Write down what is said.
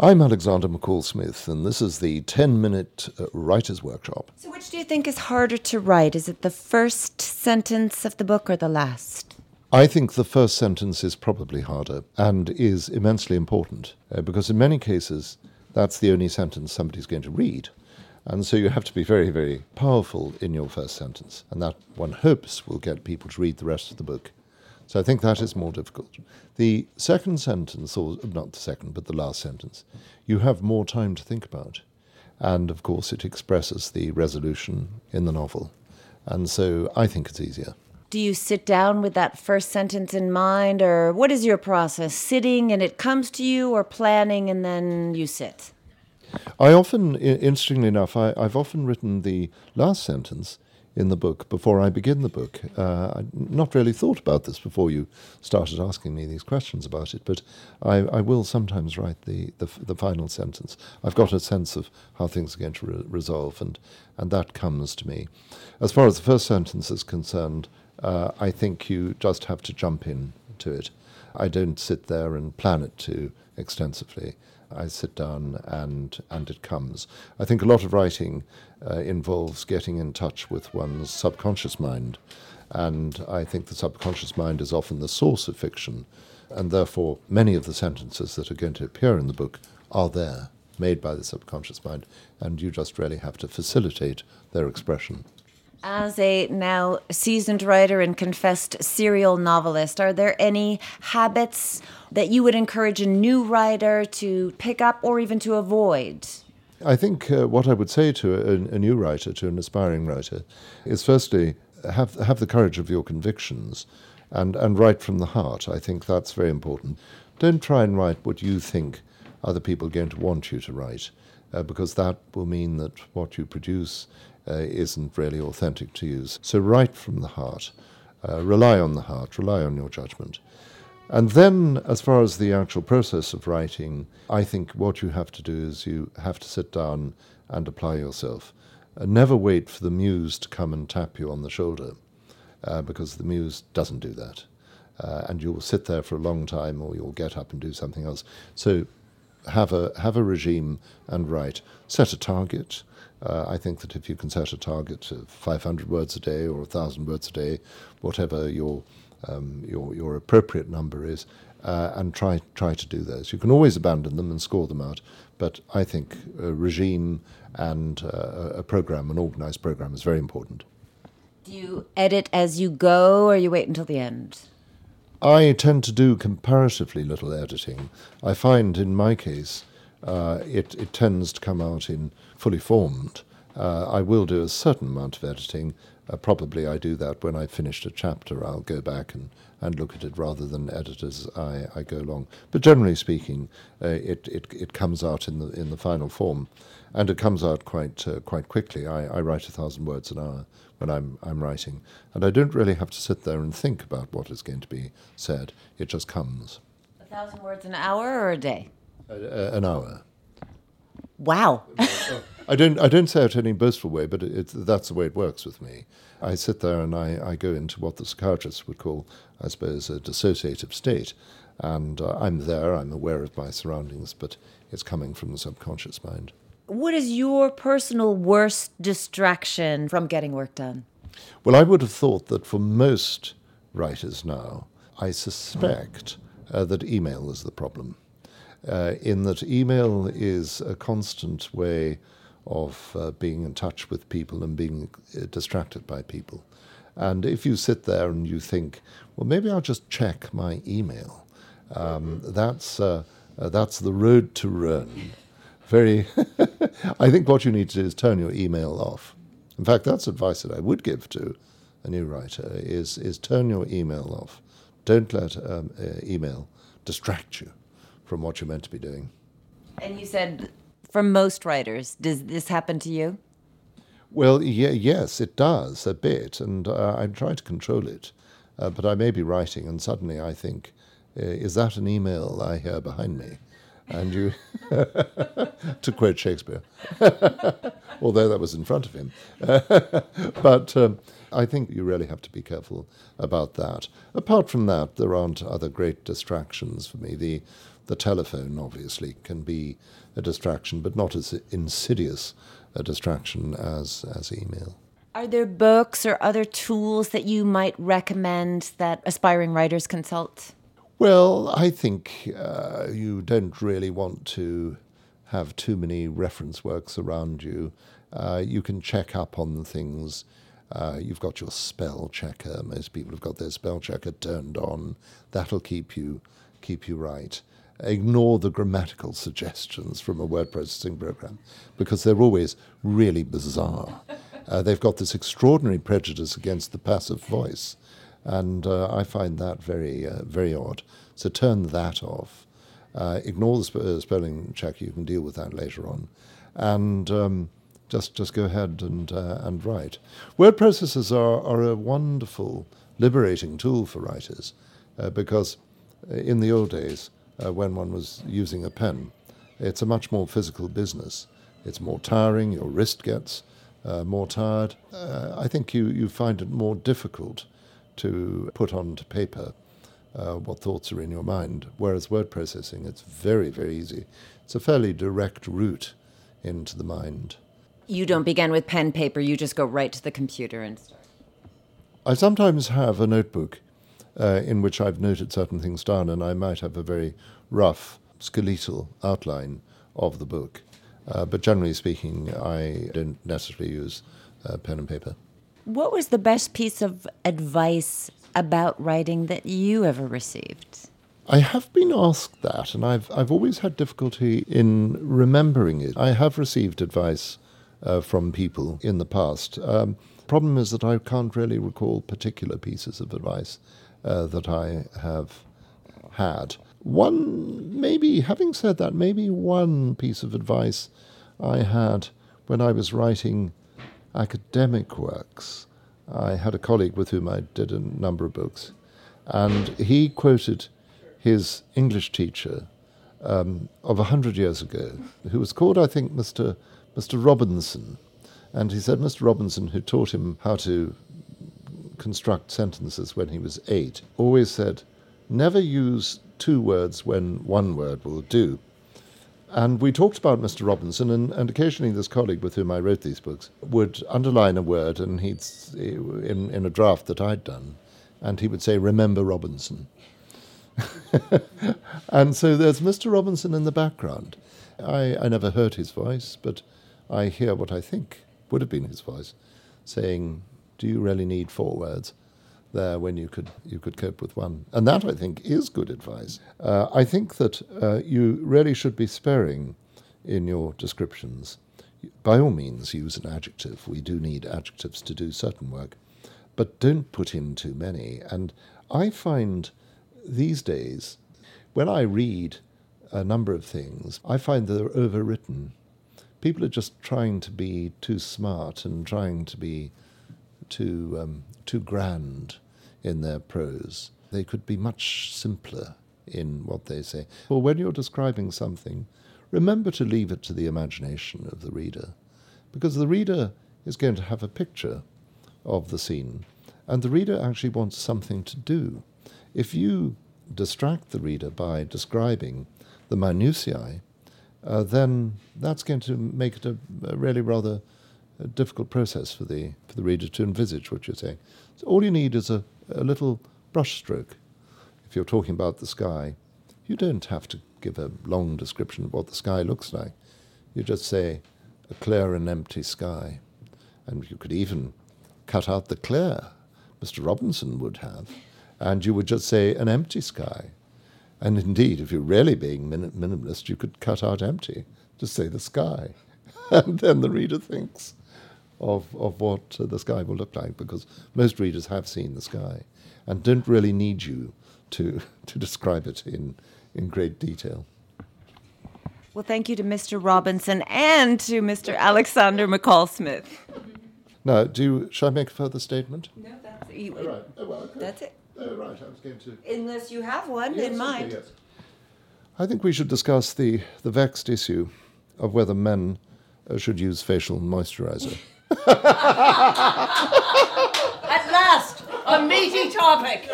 I'm Alexander McCall Smith, and this is the 10 minute uh, writer's workshop. So, which do you think is harder to write? Is it the first sentence of the book or the last? I think the first sentence is probably harder and is immensely important uh, because, in many cases, that's the only sentence somebody's going to read. And so you have to be very, very powerful in your first sentence. And that one hopes will get people to read the rest of the book. So I think that is more difficult. The second sentence, or not the second, but the last sentence, you have more time to think about. And of course, it expresses the resolution in the novel. And so I think it's easier. Do you sit down with that first sentence in mind, or what is your process? Sitting and it comes to you, or planning and then you sit? I often, interestingly enough, I, have often written the last sentence in the book before I begin the book. Uh, I'd not really thought about this before you started asking me these questions about it, but I, I will sometimes write the, the, the, final sentence. I've got a sense of how things are going to re- resolve, and, and that comes to me. As far as the first sentence is concerned, uh, I think you just have to jump in to it. I don't sit there and plan it too extensively. I sit down and and it comes. I think a lot of writing uh, involves getting in touch with one's subconscious mind, and I think the subconscious mind is often the source of fiction, and therefore many of the sentences that are going to appear in the book are there, made by the subconscious mind, and you just really have to facilitate their expression. As a now seasoned writer and confessed serial novelist, are there any habits that you would encourage a new writer to pick up or even to avoid? I think uh, what I would say to a, a, new writer, to an aspiring writer, is firstly have have the courage of your convictions, and and write from the heart. I think that's very important. Don't try and write what you think other people are going to want you to write, uh, because that will mean that what you produce uh, isn't really authentic to use. So write from the heart. Uh, rely on the heart, rely on your judgment. And then, as far as the actual process of writing, I think what you have to do is you have to sit down and apply yourself. Uh, never wait for the muse to come and tap you on the shoulder, uh, because the muse doesn't do that. Uh, and you'll sit there for a long time, or you'll get up and do something else. So, have a have a regime and write. Set a target. Uh, I think that if you can set a target of 500 words a day or 1,000 words a day, whatever your, um, your, your appropriate number is, uh, and try, try to do those. You can always abandon them and score them out, but I think a regime and uh, a program, an organized program, is very important. Do you edit as you go or you wait until the end? I tend to do comparatively little editing. I find in my case, uh, it, it tends to come out in fully formed. Uh, I will do a certain amount of editing. Uh, probably I do that when I've finished a chapter. I'll go back and, and look at it rather than edit as I, I go along. But generally speaking, uh, it, it, it comes out in the, in the final form. And it comes out quite, uh, quite quickly. I, I write a thousand words an hour when I'm, I'm writing. And I don't really have to sit there and think about what is going to be said. It just comes. A thousand words an hour or a day? an hour. Wow. I don't. I don't say it in any boastful way, but it, that's the way it works with me. I sit there and I, I go into what the psychiatrists would call, I suppose, a dissociative state, and uh, I'm there. I'm aware of my surroundings, but it's coming from the subconscious mind. What is your personal worst distraction from getting work done? Well, I would have thought that for most writers now, I suspect uh, that email is the problem uh, in that email is a constant way of uh, being in touch with people and being uh, distracted by people. And if you sit there and you think, well, maybe I'll just check my email, um, that's, uh, uh, that's the road to ruin. Very, I think what you need to do is turn your email off. In fact, that's advice that I would give to a new writer: is is turn your email off. Don't let um, uh, email distract you from what you're meant to be doing. And you said, for most writers, does this happen to you? Well, yeah, yes, it does a bit, and uh, I try to control it. Uh, but I may be writing, and suddenly I think, uh, is that an email I hear behind me? And you, to quote Shakespeare, although that was in front of him. but um, I think you really have to be careful about that. Apart from that, there aren't other great distractions for me. The The telephone, obviously, can be a distraction, but not as insidious a distraction as, as email. Are there books or other tools that you might recommend that aspiring writers consult? Well, I think uh, you don't really want to have too many reference works around you. Uh, you can check up on things. Uh, you've got your spell checker. Most people have got their spell checker turned on. That'll keep you keep you right. Ignore the grammatical suggestions from a word processing program because they're always really bizarre. Uh, they've got this extraordinary prejudice against the passive voice, and uh, I find that very uh, very odd. So turn that off. Uh, ignore the sp- uh, spelling check. You can deal with that later on, and um, just just go ahead and uh, and write. Word processors are are a wonderful, liberating tool for writers, because in the old days when one was using a pen, it's a much more physical business. It's more tiring. Your wrist gets uh, more tired. Uh, I think you, you find it more difficult to put onto paper uh, what thoughts are in your mind. Whereas word processing, it's very, very easy. It's a fairly direct route into the mind. You don't begin with pen paper, you just go right to the computer and start. I sometimes have a notebook uh, in which I've noted certain things down, and I might have a very rough skeletal outline of the book. Uh, but generally speaking, I don't necessarily use uh, pen and paper. What was the best piece of advice about writing that you ever received? I have been asked that, and I've, I've always had difficulty in remembering it. I have received advice uh, from people in the past. Um, problem is that I can't really recall particular pieces of advice uh, that I have had. One, maybe, having said that, maybe one piece of advice I had when I was writing academic works. I had a colleague with whom I did a number of books, and he quoted his English teacher um, of a hundred years ago, who was called, I think, Mr. Mr. Robinson. And he said Mr. Robinson, who taught him how to construct sentences when he was eight, always said, never use two words when one word will do. And we talked about Mr. Robinson, and, and occasionally this colleague with whom I wrote these books would underline a word, and he'd in in a draft that I'd done, and he would say, "Remember Robinson." and so there's Mr. Robinson in the background. I, I never heard his voice, but I hear what I think would have been his voice, saying, "Do you really need four words?" There when you could you could cope with one. And that I think is good advice. Uh, I think that uh, you really should be sparing in your descriptions. By all means, use an adjective. We do need adjectives to do certain work, but don't put in too many. And I find these days, when I read a number of things, I find they're overwritten. People are just trying to be too smart and trying to be too um, too grand in their prose. They could be much simpler in what they say. Well, when you're describing something, remember to leave it to the imagination of the reader, because the reader is going to have a picture of the scene, and the reader actually wants something to do. If you distract the reader by describing the minutiae, uh, then that's going to make it a, a really rather a difficult process for the for the reader to envisage what you're saying. So all you need is a a little brushstroke. If you're talking about the sky, you don't have to give a long description of what the sky looks like. You just say, a clear and empty sky. And you could even cut out the clear, Mr. Robinson would have, and you would just say, an empty sky. And indeed, if you're really being min- minimalist, you could cut out empty, just say the sky. and then the reader thinks, of, of what uh, the sky will look like because most readers have seen the sky and don't really need you to, to describe it in, in great detail. Well, thank you to Mr. Robinson and to Mr. Alexander McCall Smith. Now, do you, shall I make a further statement? No, that's you, oh, right. oh, well, That's it. Oh, right. I was going to. Unless you have one yes, in mind. Okay, yes. I think we should discuss the, the vexed issue of whether men uh, should use facial moisturizer. At last, a meaty topic.